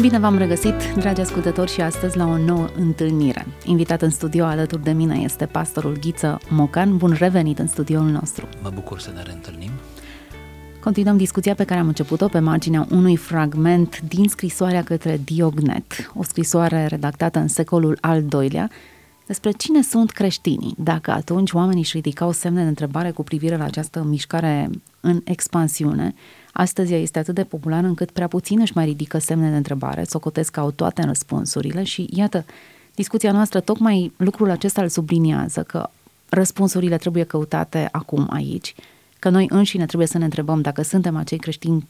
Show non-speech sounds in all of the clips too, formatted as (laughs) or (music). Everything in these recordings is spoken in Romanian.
Bine v-am regăsit, dragi ascultători, și astăzi la o nouă întâlnire. Invitat în studio alături de mine este pastorul Ghiță Mocan. Bun revenit în studioul nostru. Mă bucur să ne reîntâlnim. Continuăm discuția pe care am început-o pe marginea unui fragment din scrisoarea către Diognet, o scrisoare redactată în secolul al doilea, despre cine sunt creștinii, dacă atunci oamenii își ridicau semne de întrebare cu privire la această mișcare în expansiune, astăzi ea este atât de populară încât prea puțin își mai ridică semne de întrebare, socotesc că au toate răspunsurile și iată, discuția noastră tocmai lucrul acesta îl subliniază, că răspunsurile trebuie căutate acum aici, că noi înșine trebuie să ne întrebăm dacă suntem acei creștini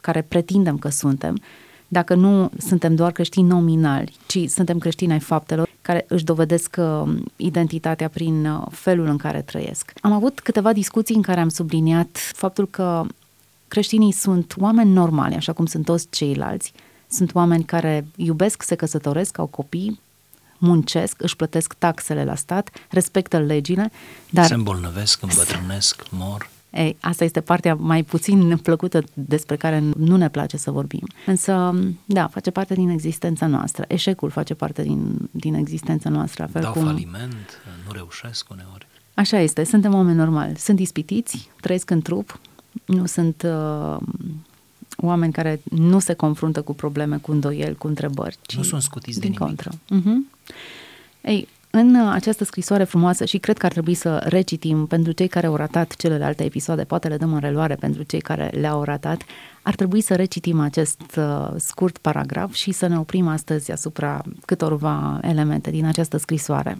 care pretindem că suntem, dacă nu suntem doar creștini nominali, ci suntem creștini ai faptelor care își dovedesc uh, identitatea prin uh, felul în care trăiesc. Am avut câteva discuții în care am subliniat faptul că creștinii sunt oameni normali, așa cum sunt toți ceilalți. Sunt oameni care iubesc, se căsătoresc, au copii, muncesc, își plătesc taxele la stat, respectă legile, dar... Se îmbolnăvesc, îmbătrânesc, mor. Ei, asta este partea mai puțin plăcută despre care nu ne place să vorbim. Însă, da, face parte din existența noastră. Eșecul face parte din, din existența noastră. Fel Dau cum... faliment, nu reușesc uneori. Așa este, suntem oameni normali. Sunt ispitiți, trăiesc în trup, nu sunt uh, oameni care nu se confruntă cu probleme, cu îndoieli, cu întrebări. Ci nu sunt scutiți din de nimic. contră. Uh-huh. Ei, în această scrisoare frumoasă și cred că ar trebui să recitim pentru cei care au ratat celelalte episoade, poate le dăm în reluare pentru cei care le-au ratat, ar trebui să recitim acest uh, scurt paragraf și să ne oprim astăzi asupra câtorva elemente din această scrisoare.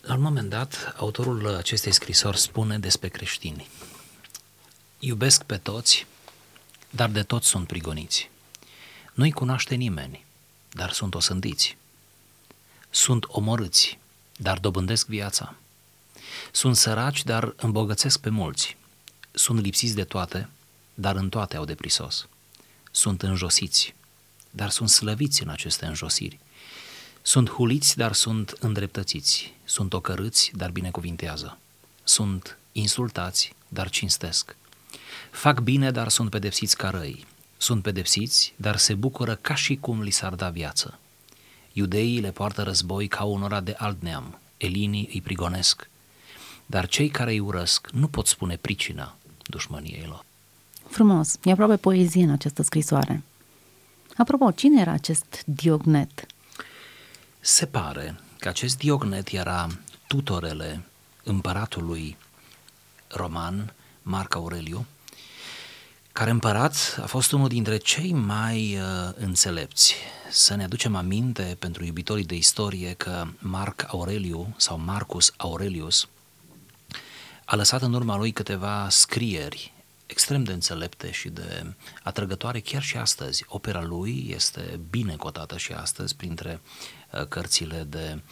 La un moment dat, autorul acestei scrisori spune despre creștini. Iubesc pe toți, dar de toți sunt prigoniți. Nu-i cunoaște nimeni, dar sunt osândiți. Sunt omorâți, dar dobândesc viața. Sunt săraci, dar îmbogățesc pe mulți. Sunt lipsiți de toate, dar în toate au de prisos. Sunt înjosiți, dar sunt slăviți în aceste înjosiri. Sunt huliți, dar sunt îndreptățiți. Sunt ocărâți, dar binecuvintează. Sunt insultați, dar cinstesc. Fac bine, dar sunt pedepsiți ca răi. Sunt pedepsiți, dar se bucură ca și cum li s-ar da viață. Iudeii le poartă război ca unora de alt neam, elinii îi prigonesc, dar cei care îi urăsc nu pot spune pricina dușmăniei lor. Frumos, e aproape poezie în această scrisoare. Apropo, cine era acest Diognet? Se pare că acest Diognet era tutorele împăratului roman Marc Aureliu, care împărat a fost unul dintre cei mai uh, înțelepți. Să ne aducem aminte pentru iubitorii de istorie că Marc Aureliu sau Marcus Aurelius a lăsat în urma lui câteva scrieri extrem de înțelepte și de atrăgătoare chiar și astăzi. Opera lui este bine cotată și astăzi printre uh, cărțile de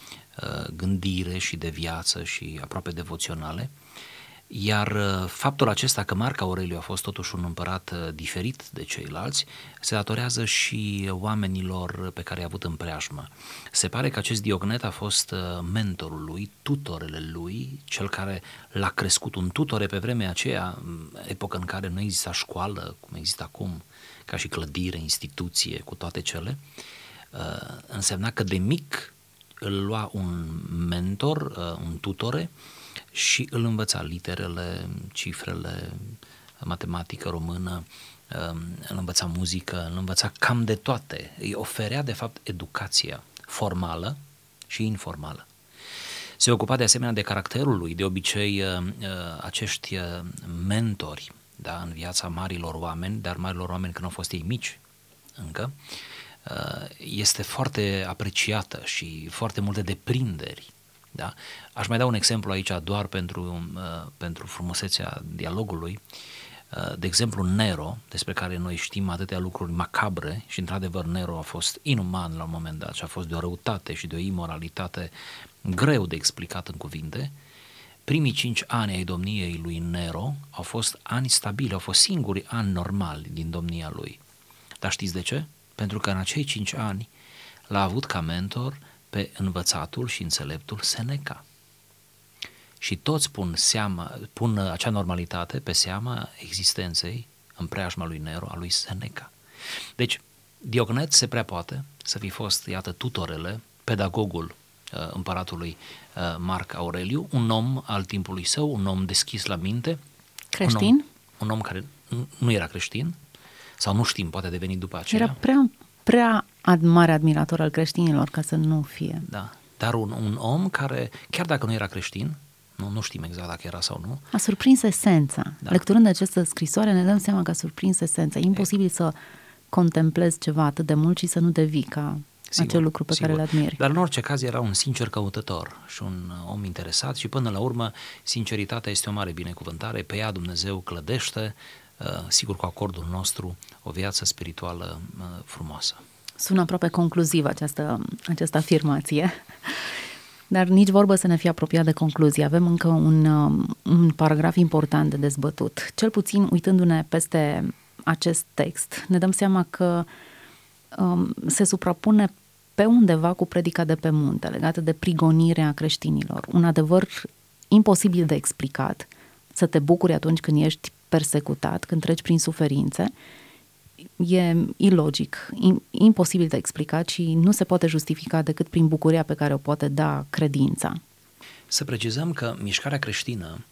uh, gândire și de viață și aproape devoționale. Iar uh, faptul acesta că Marc Aureliu a fost totuși un împărat uh, diferit de ceilalți se datorează și oamenilor pe care i-a avut în preajmă. Se pare că acest Diognet a fost uh, mentorul lui, tutorele lui, cel care l-a crescut un tutore pe vremea aceea, epocă în care nu exista școală, cum există acum, ca și clădire, instituție, cu toate cele. Însemna că de mic îl lua un mentor, un tutore, și îl învăța literele, cifrele, matematică română, um, îl învăța muzică, îl învăța cam de toate. Îi oferea, de fapt, educația formală și informală. Se ocupa de asemenea de caracterul lui, de obicei uh, uh, acești uh, mentori da, în viața marilor oameni, dar marilor oameni când au fost ei mici încă, este foarte apreciată și foarte multe deprinderi da? Aș mai da un exemplu aici doar pentru, uh, pentru frumusețea dialogului. Uh, de exemplu, Nero, despre care noi știm atâtea lucruri macabre și, într-adevăr, Nero a fost inuman la un moment dat și a fost de o răutate și de o imoralitate greu de explicat în cuvinte. Primii cinci ani ai domniei lui Nero au fost ani stabili, au fost singuri ani normali din domnia lui. Dar știți de ce? Pentru că în acei cinci ani l-a avut ca mentor pe învățatul și înțeleptul Seneca. Și toți pun, seama, pun acea normalitate pe seama existenței în preajma lui Nero, a lui Seneca. Deci, Diognet se prea poate să fi fost, iată, tutorele, pedagogul uh, împăratului uh, Marc Aureliu, un om al timpului său, un om deschis la minte. Creștin? Un om, un om care nu era creștin, sau nu știm, poate a devenit după aceea. Era prea, prea ad, mare admirator al creștinilor ca să nu fie. Da, dar un, un om care, chiar dacă nu era creștin, nu, nu știm exact dacă era sau nu. A surprins esența. Da. Lecturând această scrisoare ne dăm seama că a surprins esența. E imposibil e. să contemplezi ceva atât de mult și să nu devii ca sigur, acel lucru pe sigur. care îl admiri. Dar în orice caz era un sincer căutător și un om interesat și până la urmă sinceritatea este o mare binecuvântare, pe ea Dumnezeu clădește, uh, sigur cu acordul nostru, o viață spirituală uh, frumoasă. Sună aproape concluziv această, această afirmație. (laughs) Dar nici vorbă să ne fie apropiat de concluzie. Avem încă un, um, un paragraf important de dezbătut. Cel puțin uitându-ne peste acest text, ne dăm seama că um, se suprapune pe undeva cu predica de pe munte, legată de prigonirea creștinilor. Un adevăr imposibil de explicat, să te bucuri atunci când ești persecutat, când treci prin suferințe, e ilogic, imposibil de explicat și nu se poate justifica decât prin bucuria pe care o poate da credința. Să precizăm că mișcarea creștină,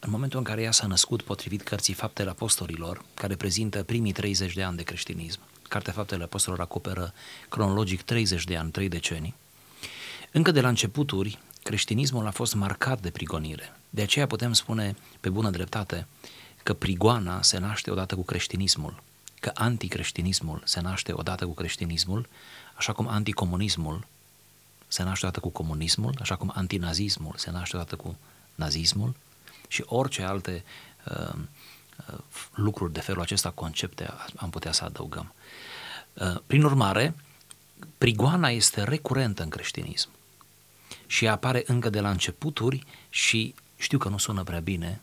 în momentul în care ea s-a născut potrivit cărții Faptele Apostolilor, care prezintă primii 30 de ani de creștinism, Cartea Faptele Apostolilor acoperă cronologic 30 de ani, 3 decenii, încă de la începuturi, creștinismul a fost marcat de prigonire. De aceea putem spune, pe bună dreptate, că prigoana se naște odată cu creștinismul că anticreștinismul se naște odată cu creștinismul, așa cum anticomunismul se naște odată cu comunismul, așa cum antinazismul se naște odată cu nazismul și orice alte uh, uh, lucruri de felul acesta, concepte, am putea să adăugăm. Uh, prin urmare, prigoana este recurentă în creștinism și apare încă de la începuturi și știu că nu sună prea bine,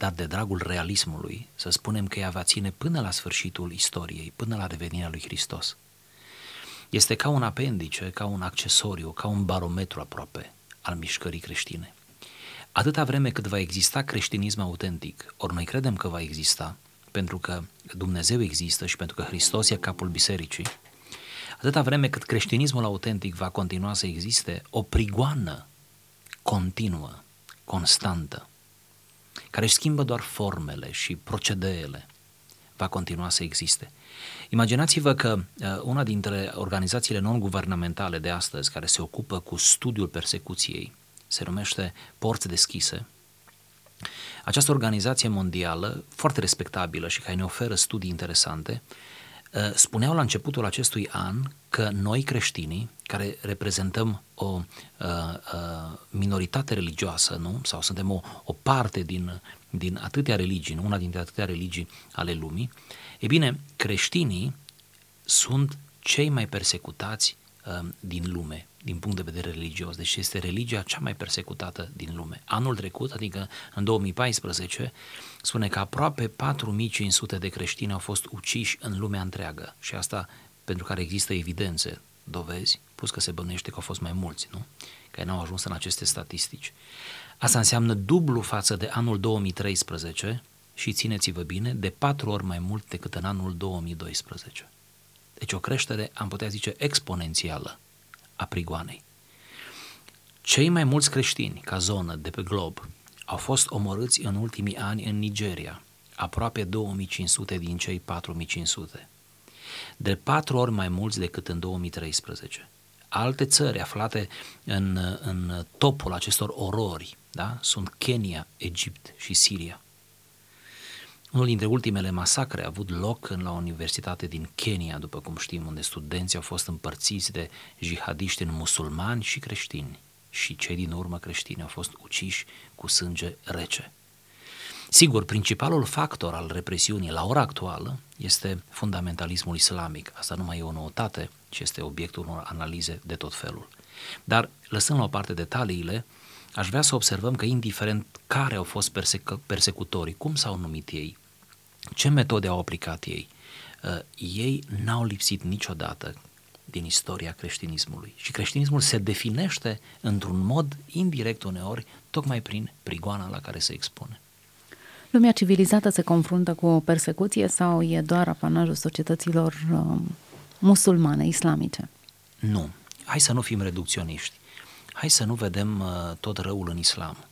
dar de dragul realismului, să spunem că ea va ține până la sfârșitul istoriei, până la revenirea lui Hristos. Este ca un apendice, ca un accesoriu, ca un barometru aproape al mișcării creștine. Atâta vreme cât va exista creștinism autentic, ori noi credem că va exista, pentru că Dumnezeu există și pentru că Hristos e capul bisericii, atâta vreme cât creștinismul autentic va continua să existe, o prigoană continuă, constantă, care își schimbă doar formele și procedeele, va continua să existe. Imaginați-vă că uh, una dintre organizațiile non-guvernamentale de astăzi care se ocupă cu studiul persecuției se numește Porți Deschise. Această organizație mondială, foarte respectabilă și care ne oferă studii interesante, uh, spuneau la începutul acestui an că noi creștinii, care reprezentăm o uh, uh, minoritate religioasă, nu? sau suntem o, o parte din, din atâtea religii, una dintre atâtea religii ale lumii, e bine, creștinii sunt cei mai persecutați uh, din lume, din punct de vedere religios. Deci este religia cea mai persecutată din lume. Anul trecut, adică în 2014, spune că aproape 4500 de creștini au fost uciși în lumea întreagă și asta pentru care există evidențe, dovezi, plus că se bănuiește că au fost mai mulți, nu? Care n-au ajuns în aceste statistici. Asta înseamnă dublu față de anul 2013 și țineți-vă bine, de patru ori mai mult decât în anul 2012. Deci o creștere, am putea zice, exponențială a prigoanei. Cei mai mulți creștini ca zonă de pe glob au fost omorâți în ultimii ani în Nigeria, aproape 2500 din cei 4500 de patru ori mai mulți decât în 2013. Alte țări aflate în, în topul acestor orori da? sunt Kenya, Egipt și Siria. Unul dintre ultimele masacre a avut loc în la o universitate din Kenya, după cum știm, unde studenții au fost împărțiți de jihadiști în musulmani și creștini și cei din urmă creștini au fost uciși cu sânge rece. Sigur, principalul factor al represiunii la ora actuală este fundamentalismul islamic. Asta nu mai e o noutate, ci este obiectul unor analize de tot felul. Dar, lăsând la o parte detaliile, aș vrea să observăm că indiferent care au fost persec- persecutorii, cum s-au numit ei, ce metode au aplicat ei, uh, ei n-au lipsit niciodată din istoria creștinismului. Și creștinismul se definește într-un mod indirect uneori, tocmai prin prigoana la care se expune. Lumea civilizată se confruntă cu o persecuție sau e doar apanajul societăților uh, musulmane, islamice? Nu. Hai să nu fim reducționiști. Hai să nu vedem uh, tot răul în islam.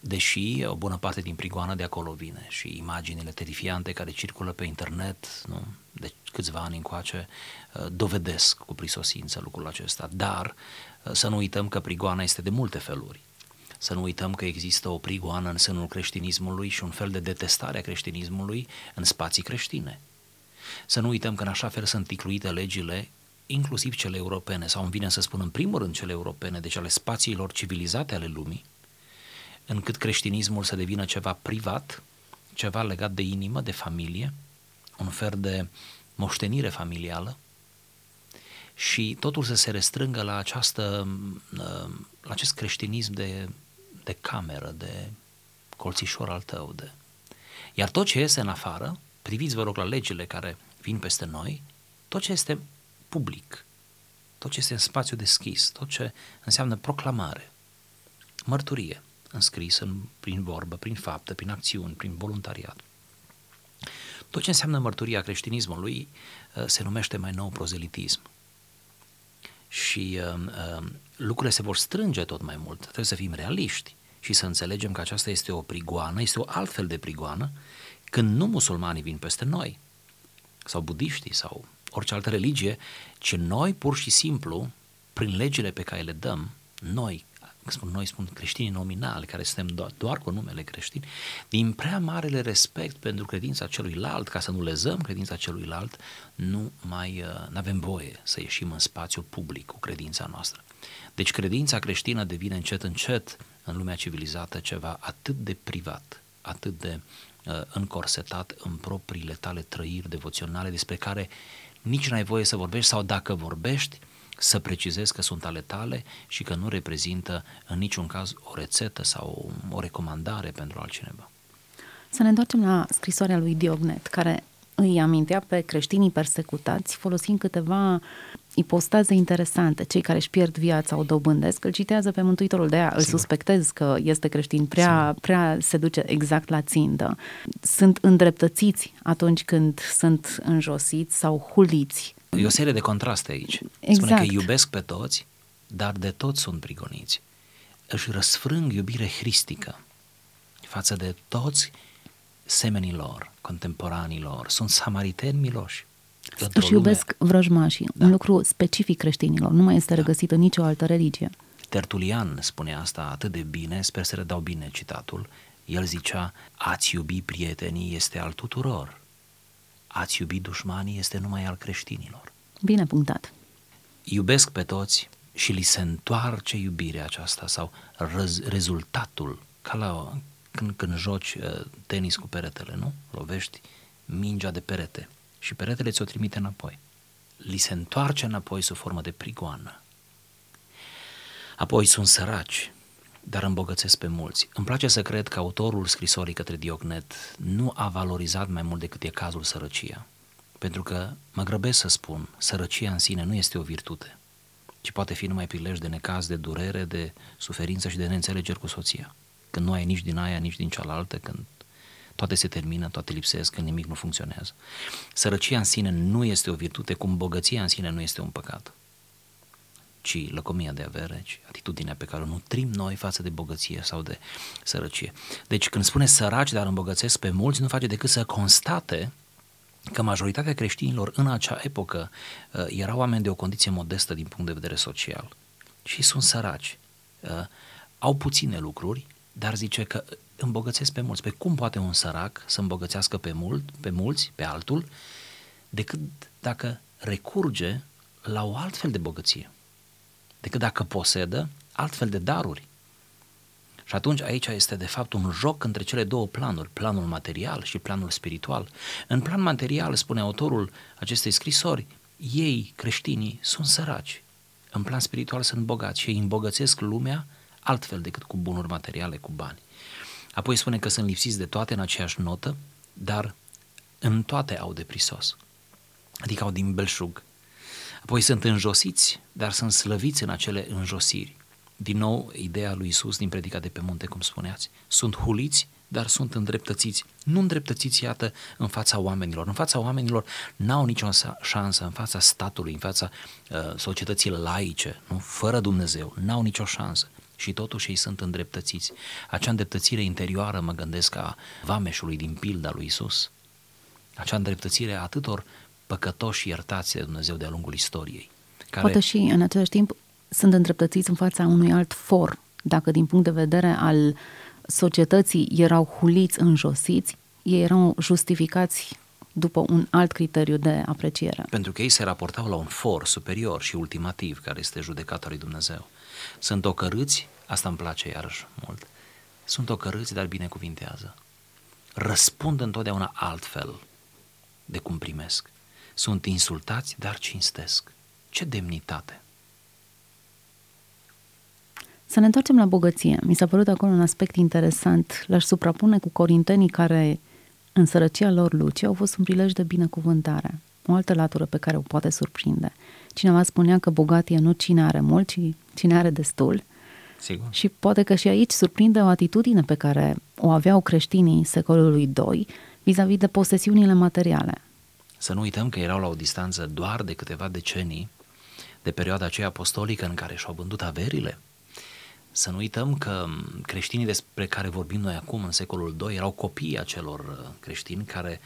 Deși o bună parte din prigoană de acolo vine și imaginile terifiante care circulă pe internet nu, de câțiva ani încoace uh, dovedesc cu prisosință lucrul acesta. Dar uh, să nu uităm că prigoana este de multe feluri. Să nu uităm că există o prigoană în sânul creștinismului și un fel de detestare a creștinismului în spații creștine. Să nu uităm că în așa fel sunt ticluite legile, inclusiv cele europene, sau îmi vine să spun în primul rând cele europene, deci ale spațiilor civilizate ale lumii, încât creștinismul să devină ceva privat, ceva legat de inimă, de familie, un fel de moștenire familială și totul să se restrângă la, această, la acest creștinism de de cameră, de colțișor al tău. De... Iar tot ce este în afară, priviți vă rog la legile care vin peste noi, tot ce este public, tot ce este în spațiu deschis, tot ce înseamnă proclamare, mărturie, înscris în, prin vorbă, prin faptă, prin acțiuni, prin voluntariat. Tot ce înseamnă mărturia creștinismului uh, se numește mai nou prozelitism. Și uh, uh, lucrurile se vor strânge tot mai mult. Trebuie să fim realiști și să înțelegem că aceasta este o prigoană, este o altfel de prigoană, când nu musulmanii vin peste noi, sau budiștii, sau orice altă religie, ci noi pur și simplu, prin legile pe care le dăm, noi, spun noi, spun creștinii nominali, care suntem doar, doar cu numele creștin, din prea marele respect pentru credința celuilalt, ca să nu lezăm credința celuilalt, nu mai uh, avem voie să ieșim în spațiul public cu credința noastră. Deci credința creștină devine încet încet în lumea civilizată ceva atât de privat, atât de uh, încorsetat în propriile tale trăiri devoționale despre care nici n-ai voie să vorbești sau dacă vorbești, să precizezi că sunt ale tale și că nu reprezintă în niciun caz o rețetă sau o recomandare pentru altcineva. Să ne întoarcem la scrisoarea lui Diognet, care îi amintea pe creștinii persecutați, folosind câteva ipostaze interesante. Cei care își pierd viața o dobândesc, îl citează pe Mântuitorul de aia, îl suspectez că este creștin, prea, prea se duce exact la țintă. Sunt îndreptățiți atunci când sunt înjosiți sau huliți. E o serie de contraste aici. Exact. Spune că iubesc pe toți, dar de toți sunt prigoniți. Își răsfrâng iubire hristică față de toți semenii lor, contemporanii lor. Sunt samariteni miloși. Își iubesc vrăjmașii, da. un lucru specific creștinilor, nu mai este da. regăsit în nicio altă religie. Tertulian spune asta atât de bine, sper să redau bine citatul, el zicea, ați iubi prietenii este al tuturor, ați iubi dușmanii este numai al creștinilor. Bine punctat. Iubesc pe toți și li se întoarce iubirea aceasta sau răz, rezultatul, ca la când, când joci uh, tenis cu peretele, nu? Lovești mingea de perete și peretele ți-o trimite înapoi. Li se întoarce înapoi sub formă de prigoană. Apoi sunt săraci, dar îmbogățesc pe mulți. Îmi place să cred că autorul scrisorii către Diognet nu a valorizat mai mult decât e cazul sărăcia. Pentru că, mă grăbesc să spun, sărăcia în sine nu este o virtute, ci poate fi numai prilej de necaz, de durere, de suferință și de neînțelegeri cu soția. Când nu ai nici din aia, nici din cealaltă, când toate se termină, toate lipsesc, când nimic nu funcționează. Sărăcia în sine nu este o virtute, cum bogăția în sine nu este un păcat, ci lăcomia de avere, ci atitudinea pe care o nutrim noi față de bogăție sau de sărăcie. Deci când spune săraci, dar îmbogățesc pe mulți, nu face decât să constate că majoritatea creștinilor în acea epocă uh, erau oameni de o condiție modestă din punct de vedere social și sunt săraci. Uh, au puține lucruri, dar zice că îmbogățesc pe mulți. Pe cum poate un sărac să îmbogățească pe, mult, pe mulți, pe altul, decât dacă recurge la o altfel de bogăție, decât dacă posedă altfel de daruri. Și atunci aici este de fapt un joc între cele două planuri, planul material și planul spiritual. În plan material, spune autorul acestei scrisori, ei, creștinii, sunt săraci. În plan spiritual sunt bogați și ei îmbogățesc lumea altfel decât cu bunuri materiale, cu bani. Apoi spune că sunt lipsiți de toate în aceeași notă, dar în toate au de prisos, adică au din belșug. Apoi sunt înjosiți, dar sunt slăviți în acele înjosiri. din nou ideea lui Isus din predica de pe munte, cum spuneați. Sunt huliți, dar sunt îndreptățiți. Nu îndreptățiți, iată, în fața oamenilor. În fața oamenilor n-au nicio șansă, în fața statului, în fața uh, societății laice, nu? fără Dumnezeu, n-au nicio șansă. Și totuși ei sunt îndreptățiți. Acea îndreptățire interioară, mă gândesc, a vameșului din pilda lui Isus, acea îndreptățire a atâtor păcătoși iertați de Dumnezeu de-a lungul istoriei. Care... Poate și, în același timp, sunt îndreptățiți în fața unui alt for. Dacă din punct de vedere al societății erau huliți, înjosiți, ei erau justificați după un alt criteriu de apreciere. Pentru că ei se raportau la un for superior și ultimativ, care este judecata lui Dumnezeu. Sunt ocărâți, asta îmi place iarăși mult, sunt ocărâți, dar binecuvintează. Răspund întotdeauna altfel de cum primesc. Sunt insultați, dar cinstesc. Ce demnitate! Să ne întoarcem la bogăție. Mi s-a părut acolo un aspect interesant. L-aș suprapune cu corintenii care, în sărăcia lor luce, au fost un prilej de binecuvântare. O altă latură pe care o poate surprinde. Cineva spunea că bogat e nu cine are mult, ci cine are destul. Sigur. Și poate că și aici surprinde o atitudine pe care o aveau creștinii secolului II vis-a-vis de posesiunile materiale. Să nu uităm că erau la o distanță doar de câteva decenii de perioada aceea apostolică în care și-au vândut averile. Să nu uităm că creștinii despre care vorbim noi acum în secolul II erau copii acelor uh, creștini care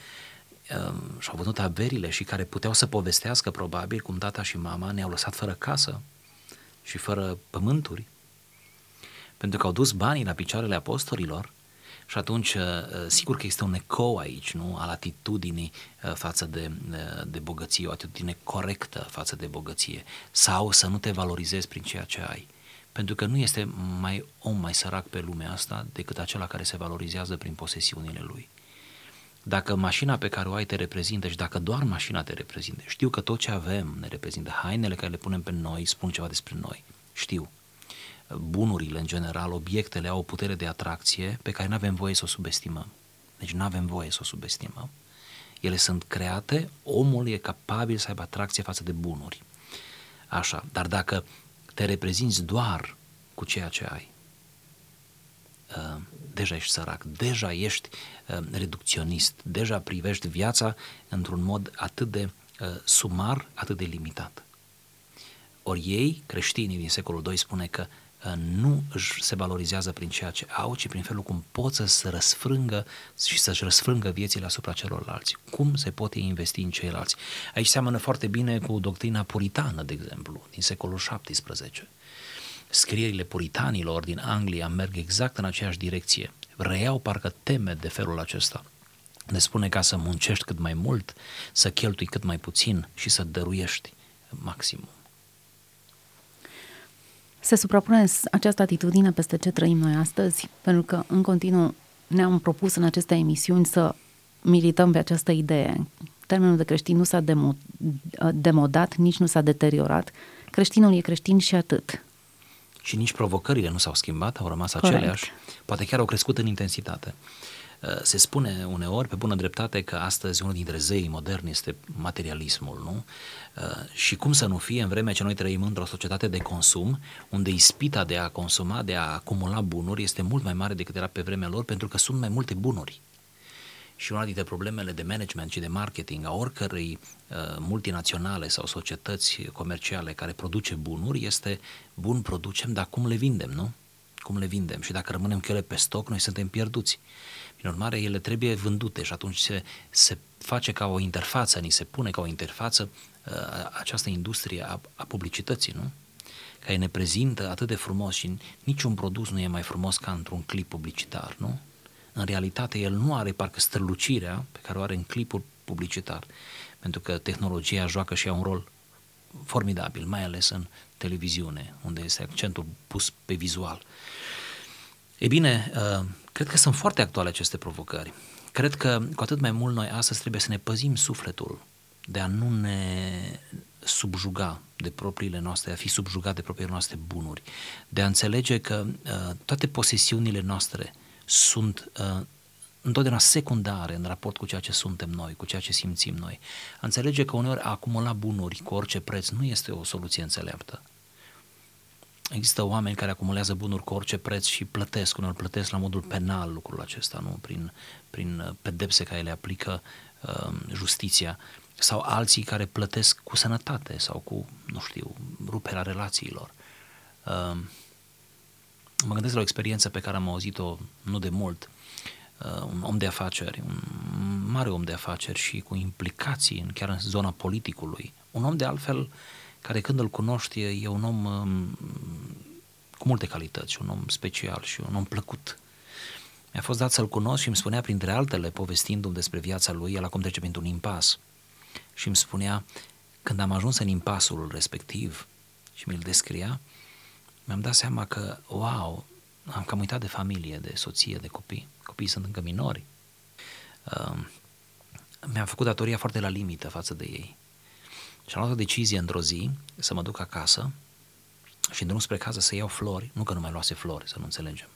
uh, și-au vândut averile și care puteau să povestească probabil cum tata și mama ne-au lăsat fără casă și fără pământuri, pentru că au dus banii la picioarele apostolilor și atunci, uh, sigur că este un ecou aici, nu? Al atitudinii uh, față de, uh, de bogăție, o atitudine corectă față de bogăție. Sau să nu te valorizezi prin ceea ce ai. Pentru că nu este mai om mai sărac pe lumea asta decât acela care se valorizează prin posesiunile lui. Dacă mașina pe care o ai te reprezintă și dacă doar mașina te reprezintă, știu că tot ce avem ne reprezintă, hainele care le punem pe noi spun ceva despre noi, știu, bunurile în general, obiectele au o putere de atracție pe care nu avem voie să o subestimăm. Deci nu avem voie să o subestimăm. Ele sunt create, omul e capabil să aibă atracție față de bunuri. Așa, dar dacă te reprezinți doar cu ceea ce ai, uh, deja ești sărac, deja ești uh, reducționist, deja privești viața într-un mod atât de uh, sumar, atât de limitat. Ori ei, creștinii din secolul II, spune că nu se valorizează prin ceea ce au, ci prin felul cum pot să se răsfrângă și să-și răsfrângă viețile asupra celorlalți. Cum se poate investi în ceilalți. Aici seamănă foarte bine cu doctrina puritană, de exemplu, din secolul XVII. Scrierile puritanilor din Anglia merg exact în aceeași direcție. Reiau parcă teme de felul acesta. Ne spune ca să muncești cât mai mult, să cheltui cât mai puțin și să dăruiești maximum. Se suprapune această atitudine peste ce trăim noi astăzi, pentru că în continuu ne-am propus în aceste emisiuni să milităm pe această idee. Termenul de creștin nu s-a demo, demodat, nici nu s-a deteriorat. Creștinul e creștin și atât. Și nici provocările nu s-au schimbat, au rămas Corect. aceleași, poate chiar au crescut în intensitate. Uh, se spune uneori, pe bună dreptate, că astăzi unul dintre zeii moderni este materialismul, nu? Uh, și cum să nu fie în vremea ce noi trăim într-o societate de consum, unde ispita de a consuma, de a acumula bunuri este mult mai mare decât era pe vremea lor, pentru că sunt mai multe bunuri. Și una dintre problemele de management și de marketing a oricărei uh, multinaționale sau societăți comerciale care produce bunuri este bun producem, dar cum le vindem, nu? Cum le vindem? Și dacă rămânem cu ele pe stoc, noi suntem pierduți. Prin urmare, ele trebuie vândute și atunci se, se face ca o interfață, ni se pune ca o interfață uh, această industrie a, a publicității, nu? Care ne prezintă atât de frumos și niciun produs nu e mai frumos ca într-un clip publicitar, nu? În realitate, el nu are parcă strălucirea pe care o are în clipul publicitar, pentru că tehnologia joacă și ea un rol formidabil, mai ales în televiziune, unde este accentul pus pe vizual. E bine, uh, Cred că sunt foarte actuale aceste provocări. Cred că cu atât mai mult noi astăzi trebuie să ne păzim sufletul de a nu ne subjuga de propriile noastre, a fi subjugat de propriile noastre bunuri, de a înțelege că uh, toate posesiunile noastre sunt uh, întotdeauna secundare în raport cu ceea ce suntem noi, cu ceea ce simțim noi. A înțelege că uneori a acumula bunuri cu orice preț nu este o soluție înțeleaptă. Există oameni care acumulează bunuri cu orice preț și plătesc, uneori plătesc la modul penal lucrul acesta, nu? Prin, prin pedepse care le aplică uh, justiția sau alții care plătesc cu sănătate sau cu, nu știu, ruperea relațiilor. Uh, mă gândesc la o experiență pe care am auzit-o nu de mult, uh, un om de afaceri, un mare om de afaceri și cu implicații în, chiar în zona politicului, un om de altfel care când îl cunoști e un om um, cu multe calități, un om special și un om plăcut. Mi-a fost dat să-l cunosc și îmi spunea, printre altele, povestindu-mi despre viața lui, el acum trece printr-un impas. Și îmi spunea, când am ajuns în impasul respectiv și mi-l descria, mi-am dat seama că, wow, am cam uitat de familie, de soție, de copii. Copiii sunt încă minori. Uh, mi-am făcut datoria foarte la limită față de ei. Și am luat o decizie într-o zi să mă duc acasă și în drum spre casă să iau flori, nu că nu mai luase flori, să nu înțelegem.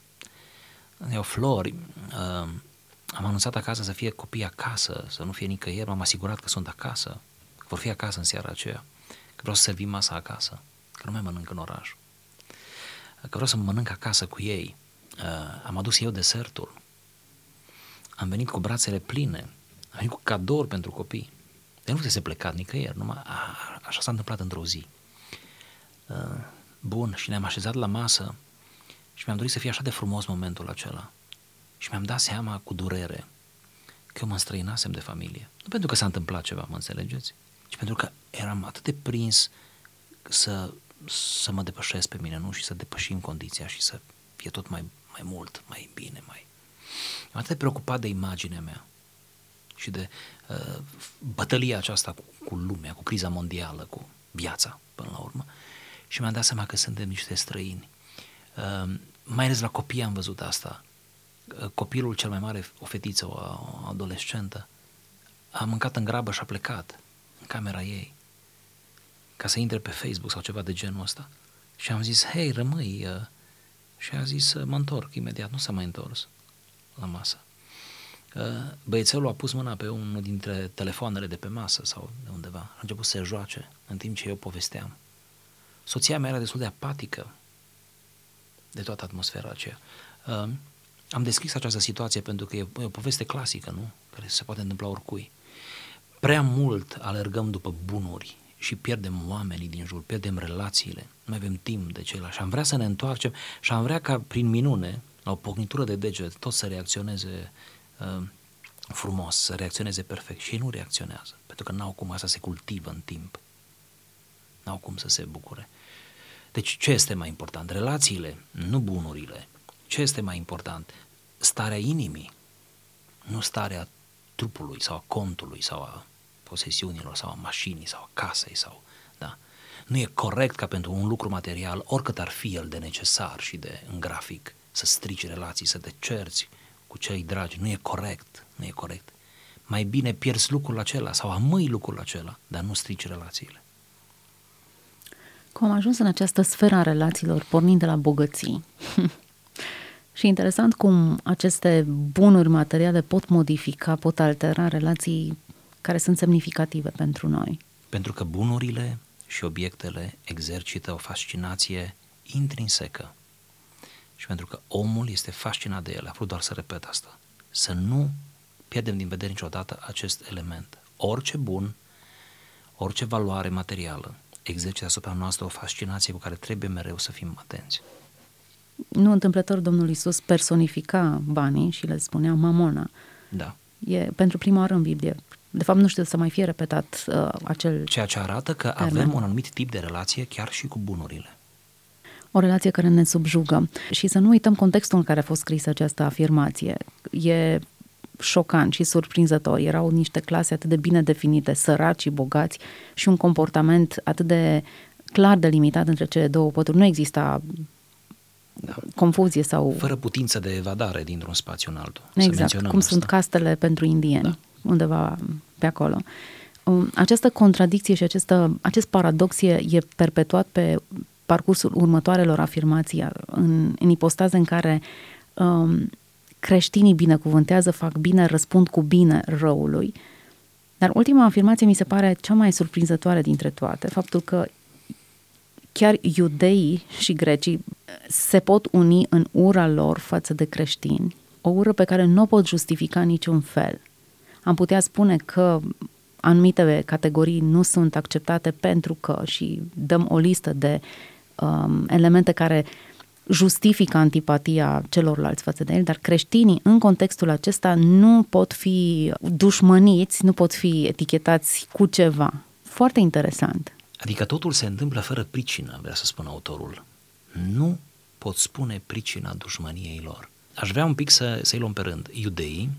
Iau flori, uh, am anunțat acasă să fie copii acasă, să nu fie nicăieri, m-am asigurat că sunt acasă, că vor fi acasă în seara aceea, că vreau să servim masa acasă, că nu mai mănânc în oraș, că vreau să mănânc acasă cu ei. Uh, am adus eu desertul, am venit cu brațele pline, am venit cu cadouri pentru copii. El nu fusese plecat nicăieri, numai a, așa s-a întâmplat într-o zi. Uh, bun, și ne-am așezat la masă și mi-am dorit să fie așa de frumos momentul acela. Și mi-am dat seama cu durere că eu mă înstrăinasem de familie. Nu pentru că s-a întâmplat ceva, mă înțelegeți? Ci pentru că eram atât de prins să, să mă depășesc pe mine, nu? Și să depășim condiția și să fie tot mai, mai mult, mai bine, mai... Am atât de preocupat de imaginea mea și de uh, bătălia aceasta cu, cu lumea, cu criza mondială, cu viața, până la urmă. Și mi-am dat seama că suntem niște străini. Uh, mai ales la copii am văzut asta. Uh, copilul cel mai mare, o fetiță, o, o adolescentă, a mâncat în grabă și a plecat în camera ei ca să intre pe Facebook sau ceva de genul ăsta. Și am zis, hei, rămâi. Uh, și a zis, mă întorc imediat, nu s-a mai întors la masă. Băiețelul a pus mâna pe unul dintre telefoanele de pe masă sau de undeva. A început să se joace în timp ce eu povesteam. Soția mea era destul de apatică de toată atmosfera aceea. Am deschis această situație pentru că e o poveste clasică, nu? Care se poate întâmpla oricui. Prea mult alergăm după bunuri și pierdem oamenii din jur, pierdem relațiile, nu mai avem timp de ceilalți și am vrea să ne întoarcem și am vrea ca prin minune, la o pocnitură de deget, tot să reacționeze uh, frumos, să reacționeze perfect și ei nu reacționează, pentru că n-au cum asta se cultivă în timp. N-au cum să se bucure. Deci ce este mai important? Relațiile, nu bunurile. Ce este mai important? Starea inimii, nu starea trupului sau a contului sau a posesiunilor sau a mașinii sau a casei sau, da. Nu e corect ca pentru un lucru material, oricât ar fi el de necesar și de în grafic, să strici relații, să te cerți cu cei dragi. Nu e corect, nu e corect. Mai bine pierzi lucrul acela sau amâi lucrul acela, dar nu strici relațiile. Cum am ajuns în această sferă a relațiilor, pornind de la bogății. (laughs) și interesant cum aceste bunuri materiale pot modifica, pot altera relații care sunt semnificative pentru noi. Pentru că bunurile și obiectele exercită o fascinație intrinsecă și pentru că omul este fascinat de ele. A vrut doar să repet asta. Să nu pierdem din vedere niciodată acest element. Orice bun, orice valoare materială exercită asupra noastră o fascinație cu care trebuie mereu să fim atenți. Nu întâmplător Domnul Isus personifica banii și le spunea mamona. Da. E pentru prima oară în Biblie. De fapt, nu știu să mai fie repetat uh, acel Ceea ce arată că termen. avem un anumit tip de relație chiar și cu bunurile o relație care ne subjugă. Și să nu uităm contextul în care a fost scrisă această afirmație. E șocant și surprinzător. Erau niște clase atât de bine definite, săraci și bogați și un comportament atât de clar delimitat între cele două pături. Nu exista da. Confuzie sau... Fără putință de evadare dintr-un spațiu în altul. Exact, cum asta. sunt castele pentru indieni, da. undeva pe acolo. Um, această contradicție și această, acest paradox e, e perpetuat pe parcursul următoarelor afirmații, în, în ipostaze în care um, creștinii binecuvântează, fac bine, răspund cu bine răului. Dar ultima afirmație mi se pare cea mai surprinzătoare dintre toate, faptul că chiar iudeii și grecii se pot uni în ura lor față de creștini, o ură pe care nu o pot justifica niciun fel. Am putea spune că anumite categorii nu sunt acceptate pentru că și dăm o listă de um, elemente care justifică antipatia celorlalți față de el, dar creștinii în contextul acesta nu pot fi dușmăniți, nu pot fi etichetați cu ceva. Foarte interesant. Adică totul se întâmplă fără pricină, vrea să spun autorul. Nu pot spune pricina dușmăniei lor. Aș vrea un pic să, să-i luăm pe rând. Iudeii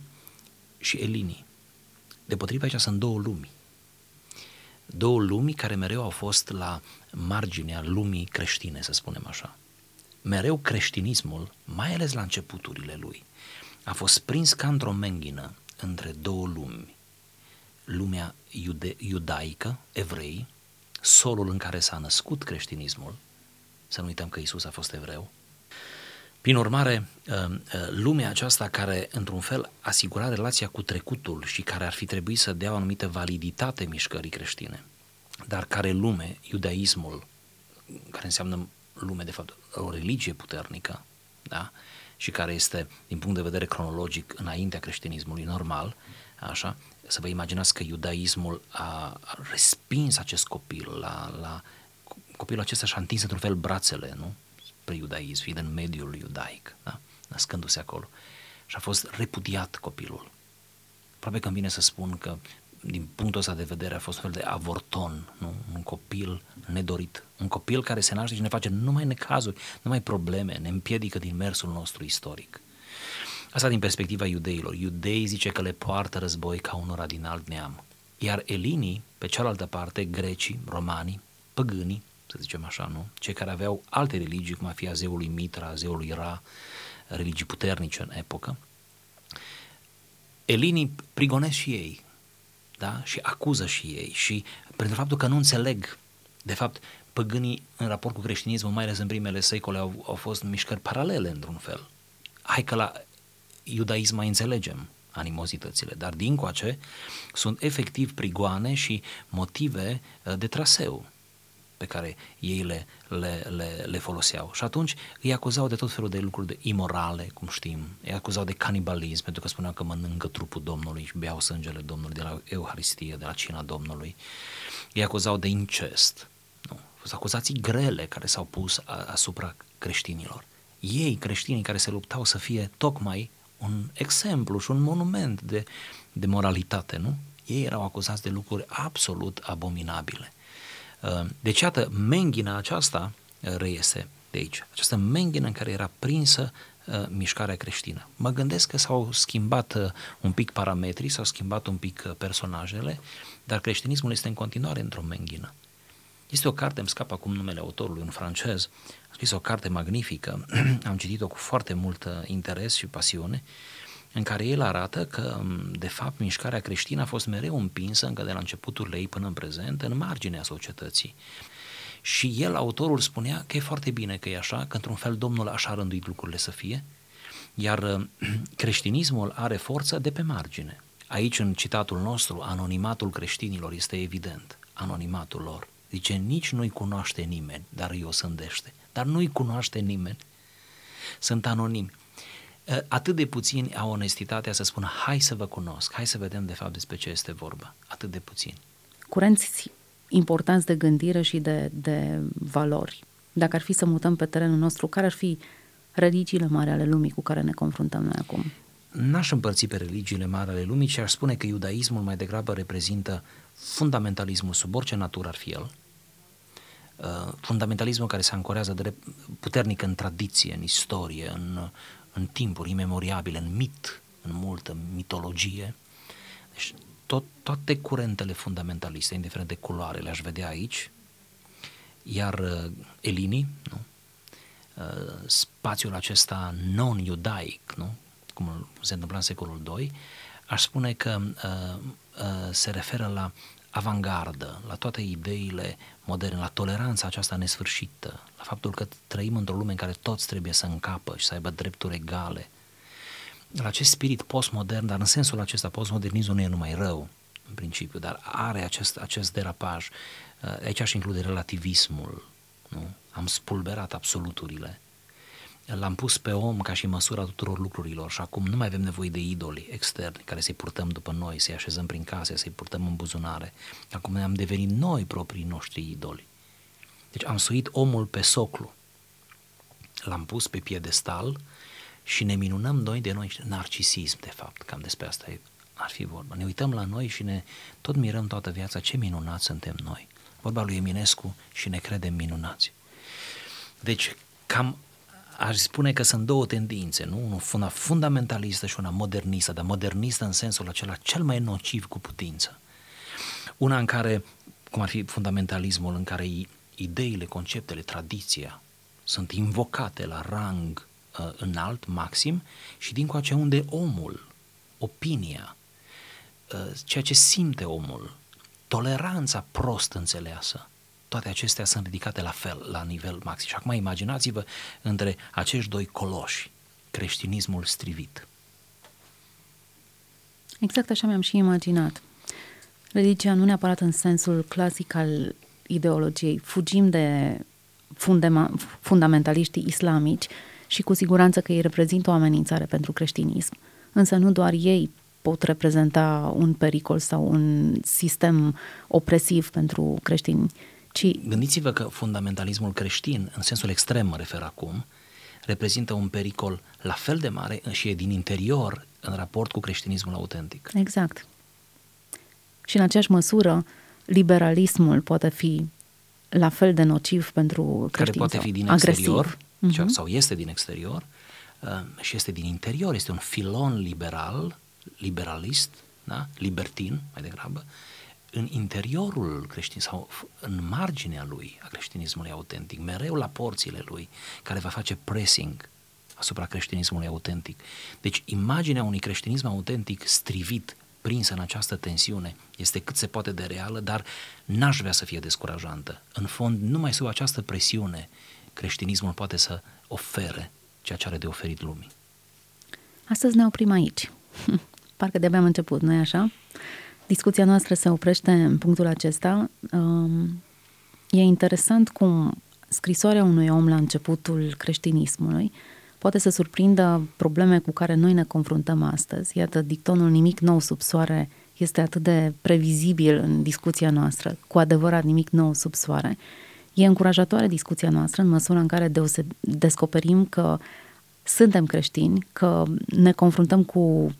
și elinii. Depotrivă aici sunt două lumi. Două lumi care mereu au fost la marginea lumii creștine, să spunem așa. Mereu creștinismul, mai ales la începuturile lui, a fost prins ca într-o menghină între două lumi. Lumea iude- iudaică, evrei, solul în care s-a născut creștinismul, să nu uităm că Isus a fost evreu, prin urmare, uh, uh, lumea aceasta care, într-un fel, asigura relația cu trecutul și care ar fi trebuit să dea o anumită validitate mișcării creștine, dar care lume, iudaismul, care înseamnă lume, de fapt, o religie puternică, da? și care este, din punct de vedere cronologic, înaintea creștinismului normal, așa, să vă imaginați că iudaismul a respins acest copil la, la copilul acesta și-a întins într-un fel brațele, nu? Spre iudaism, fiind în mediul iudaic, da? născându-se acolo. Și a fost repudiat copilul. Probabil că îmi vine să spun că din punctul ăsta de vedere a fost un fel de avorton, nu? un copil nedorit, un copil care se naște și ne face numai necazuri, numai probleme, ne împiedică din mersul nostru istoric. Asta din perspectiva iudeilor. Iudei zice că le poartă război ca unora din alt neam. Iar elinii, pe cealaltă parte, grecii, romanii, păgânii, să zicem așa, nu? Cei care aveau alte religii, cum ar fi a zeului Mitra, a zeului Ra, religii puternice în epocă, elinii prigonesc și ei, da? Și acuză și ei și pentru faptul că nu înțeleg, de fapt, păgânii în raport cu creștinismul, mai ales în primele secole, au, au fost mișcări paralele într-un fel. Hai că la iudaism mai înțelegem animozitățile, dar dincoace sunt efectiv prigoane și motive uh, de traseu pe care ei le, le, le, le foloseau. Și atunci îi acuzau de tot felul de lucruri de imorale, cum știm, îi acuzau de canibalism, pentru că spuneau că mănâncă trupul Domnului și beau sângele Domnului de la Euharistie, de la cina Domnului. Îi acuzau de incest. Nu. Sunt acuzații grele care s-au pus asupra creștinilor. Ei, creștinii care se luptau să fie tocmai un exemplu și un monument de, de moralitate, nu? Ei erau acuzați de lucruri absolut abominabile. Uh, deci, iată, menghina aceasta uh, reiese de aici. Această menghină în care era prinsă uh, mișcarea creștină. Mă gândesc că s-au schimbat un pic parametrii, s-au schimbat un pic personajele, dar creștinismul este în continuare într-o menghină. Este o carte, îmi scap acum numele autorului, un francez, a scris o carte magnifică, (clears throat) am citit-o cu foarte mult interes și pasiune, în care el arată că, de fapt, mișcarea creștină a fost mereu împinsă, încă de la începuturile ei până în prezent, în marginea societății. Și el, autorul, spunea că e foarte bine că e așa, că într-un fel Domnul așa a rânduit lucrurile să fie, iar (clears throat) creștinismul are forță de pe margine. Aici, în citatul nostru, anonimatul creștinilor este evident, anonimatul lor. Zice, nici nu-i cunoaște nimeni, dar îi o sândește. Dar nu-i cunoaște nimeni. Sunt anonimi. Atât de puțini au onestitatea să spună, hai să vă cunosc, hai să vedem de fapt despre ce este vorba. Atât de puțini. Curenți importanți de gândire și de, de valori. Dacă ar fi să mutăm pe terenul nostru, care ar fi religiile mari ale lumii cu care ne confruntăm noi acum? N-aș împărți pe religiile mari ale lumii, ci aș spune că iudaismul mai degrabă reprezintă fundamentalismul sub orice natură ar fi el, uh, fundamentalismul care se ancorează drept, puternic în tradiție, în istorie, în, în timpuri imemoriabile, în mit, în multă mitologie. Deci tot, toate curentele fundamentaliste, indiferent de culoare, le-aș vedea aici, iar uh, elinii, nu? Uh, spațiul acesta non-iudaic, nu? cum se întâmpla în secolul II, aș spune că uh, uh, se referă la avangardă, la toate ideile moderne, la toleranța aceasta nesfârșită, la faptul că trăim într-o lume în care toți trebuie să încapă și să aibă drepturi egale, la acest spirit postmodern, dar în sensul acesta postmodernismul nu e numai rău, în principiu, dar are acest, acest derapaj. Uh, aici aș include relativismul, nu? Am spulberat absoluturile. L-am pus pe om ca și măsura tuturor lucrurilor și acum nu mai avem nevoie de idoli externi care să-i purtăm după noi, să-i așezăm prin case, să-i purtăm în buzunare. Acum ne-am devenit noi proprii noștri idoli. Deci am suit omul pe soclu. L-am pus pe piedestal și ne minunăm noi de noi, narcisism de fapt, cam despre asta e, ar fi vorba. Ne uităm la noi și ne tot mirăm toată viața ce minunați suntem noi. Vorba lui Eminescu și ne credem minunați. Deci, cam aș spune că sunt două tendințe, nu? Una fundamentalistă și una modernistă, dar modernistă în sensul acela cel mai nociv cu putință. Una în care, cum ar fi fundamentalismul, în care ideile, conceptele, tradiția sunt invocate la rang uh, înalt, maxim, și din coace unde omul, opinia, uh, ceea ce simte omul, toleranța prost înțeleasă, toate acestea sunt ridicate la fel, la nivel maxim. Și acum imaginați-vă între acești doi coloși, creștinismul strivit. Exact așa mi-am și imaginat. Religia nu neapărat în sensul clasic al ideologiei. Fugim de fundema, fundamentaliștii islamici și cu siguranță că ei reprezintă o amenințare pentru creștinism. Însă nu doar ei pot reprezenta un pericol sau un sistem opresiv pentru creștini, ci... Gândiți-vă că fundamentalismul creștin, în sensul extrem mă refer acum, reprezintă un pericol la fel de mare și e din interior în raport cu creștinismul autentic. Exact. Și în aceeași măsură, liberalismul poate fi la fel de nociv pentru Care poate fi din agresiv. exterior, uh-huh. sau este din exterior, uh, și este din interior, este un filon liberal, liberalist, da? libertin mai degrabă, în interiorul creștin sau în marginea lui a creștinismului autentic, mereu la porțile lui, care va face pressing asupra creștinismului autentic. Deci imaginea unui creștinism autentic strivit, prinsă în această tensiune, este cât se poate de reală, dar n-aș vrea să fie descurajantă. În fond, numai sub această presiune, creștinismul poate să ofere ceea ce are de oferit lumii. Astăzi ne oprim aici. (laughs) Parcă de-abia am început, nu-i așa? Discuția noastră se oprește în punctul acesta. Um, e interesant cum scrisoarea unui om la începutul creștinismului poate să surprindă probleme cu care noi ne confruntăm astăzi. Iată, dictonul nimic nou sub soare este atât de previzibil în discuția noastră, cu adevărat nimic nou sub soare. E încurajatoare discuția noastră în măsura în care deose- descoperim că suntem creștini, că ne confruntăm cu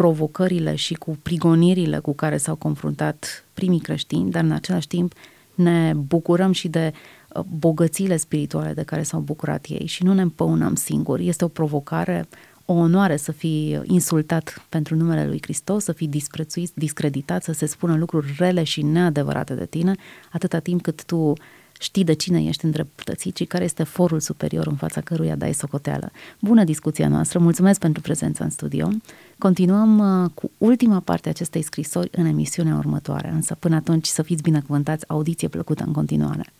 provocările și cu prigonirile cu care s-au confruntat primii creștini, dar în același timp ne bucurăm și de uh, bogățiile spirituale de care s-au bucurat ei și nu ne împăunăm singuri. Este o provocare, o onoare să fii insultat pentru numele lui Hristos, să fii disprețuit, discreditat, să se spună lucruri rele și neadevărate de tine, atâta timp cât tu știi de cine ești îndreptățit și care este forul superior în fața căruia dai socoteală. Bună discuția noastră, mulțumesc pentru prezența în studio. Continuăm uh, cu ultima parte a acestei scrisori în emisiunea următoare, însă până atunci să fiți binecuvântați, audiție plăcută în continuare.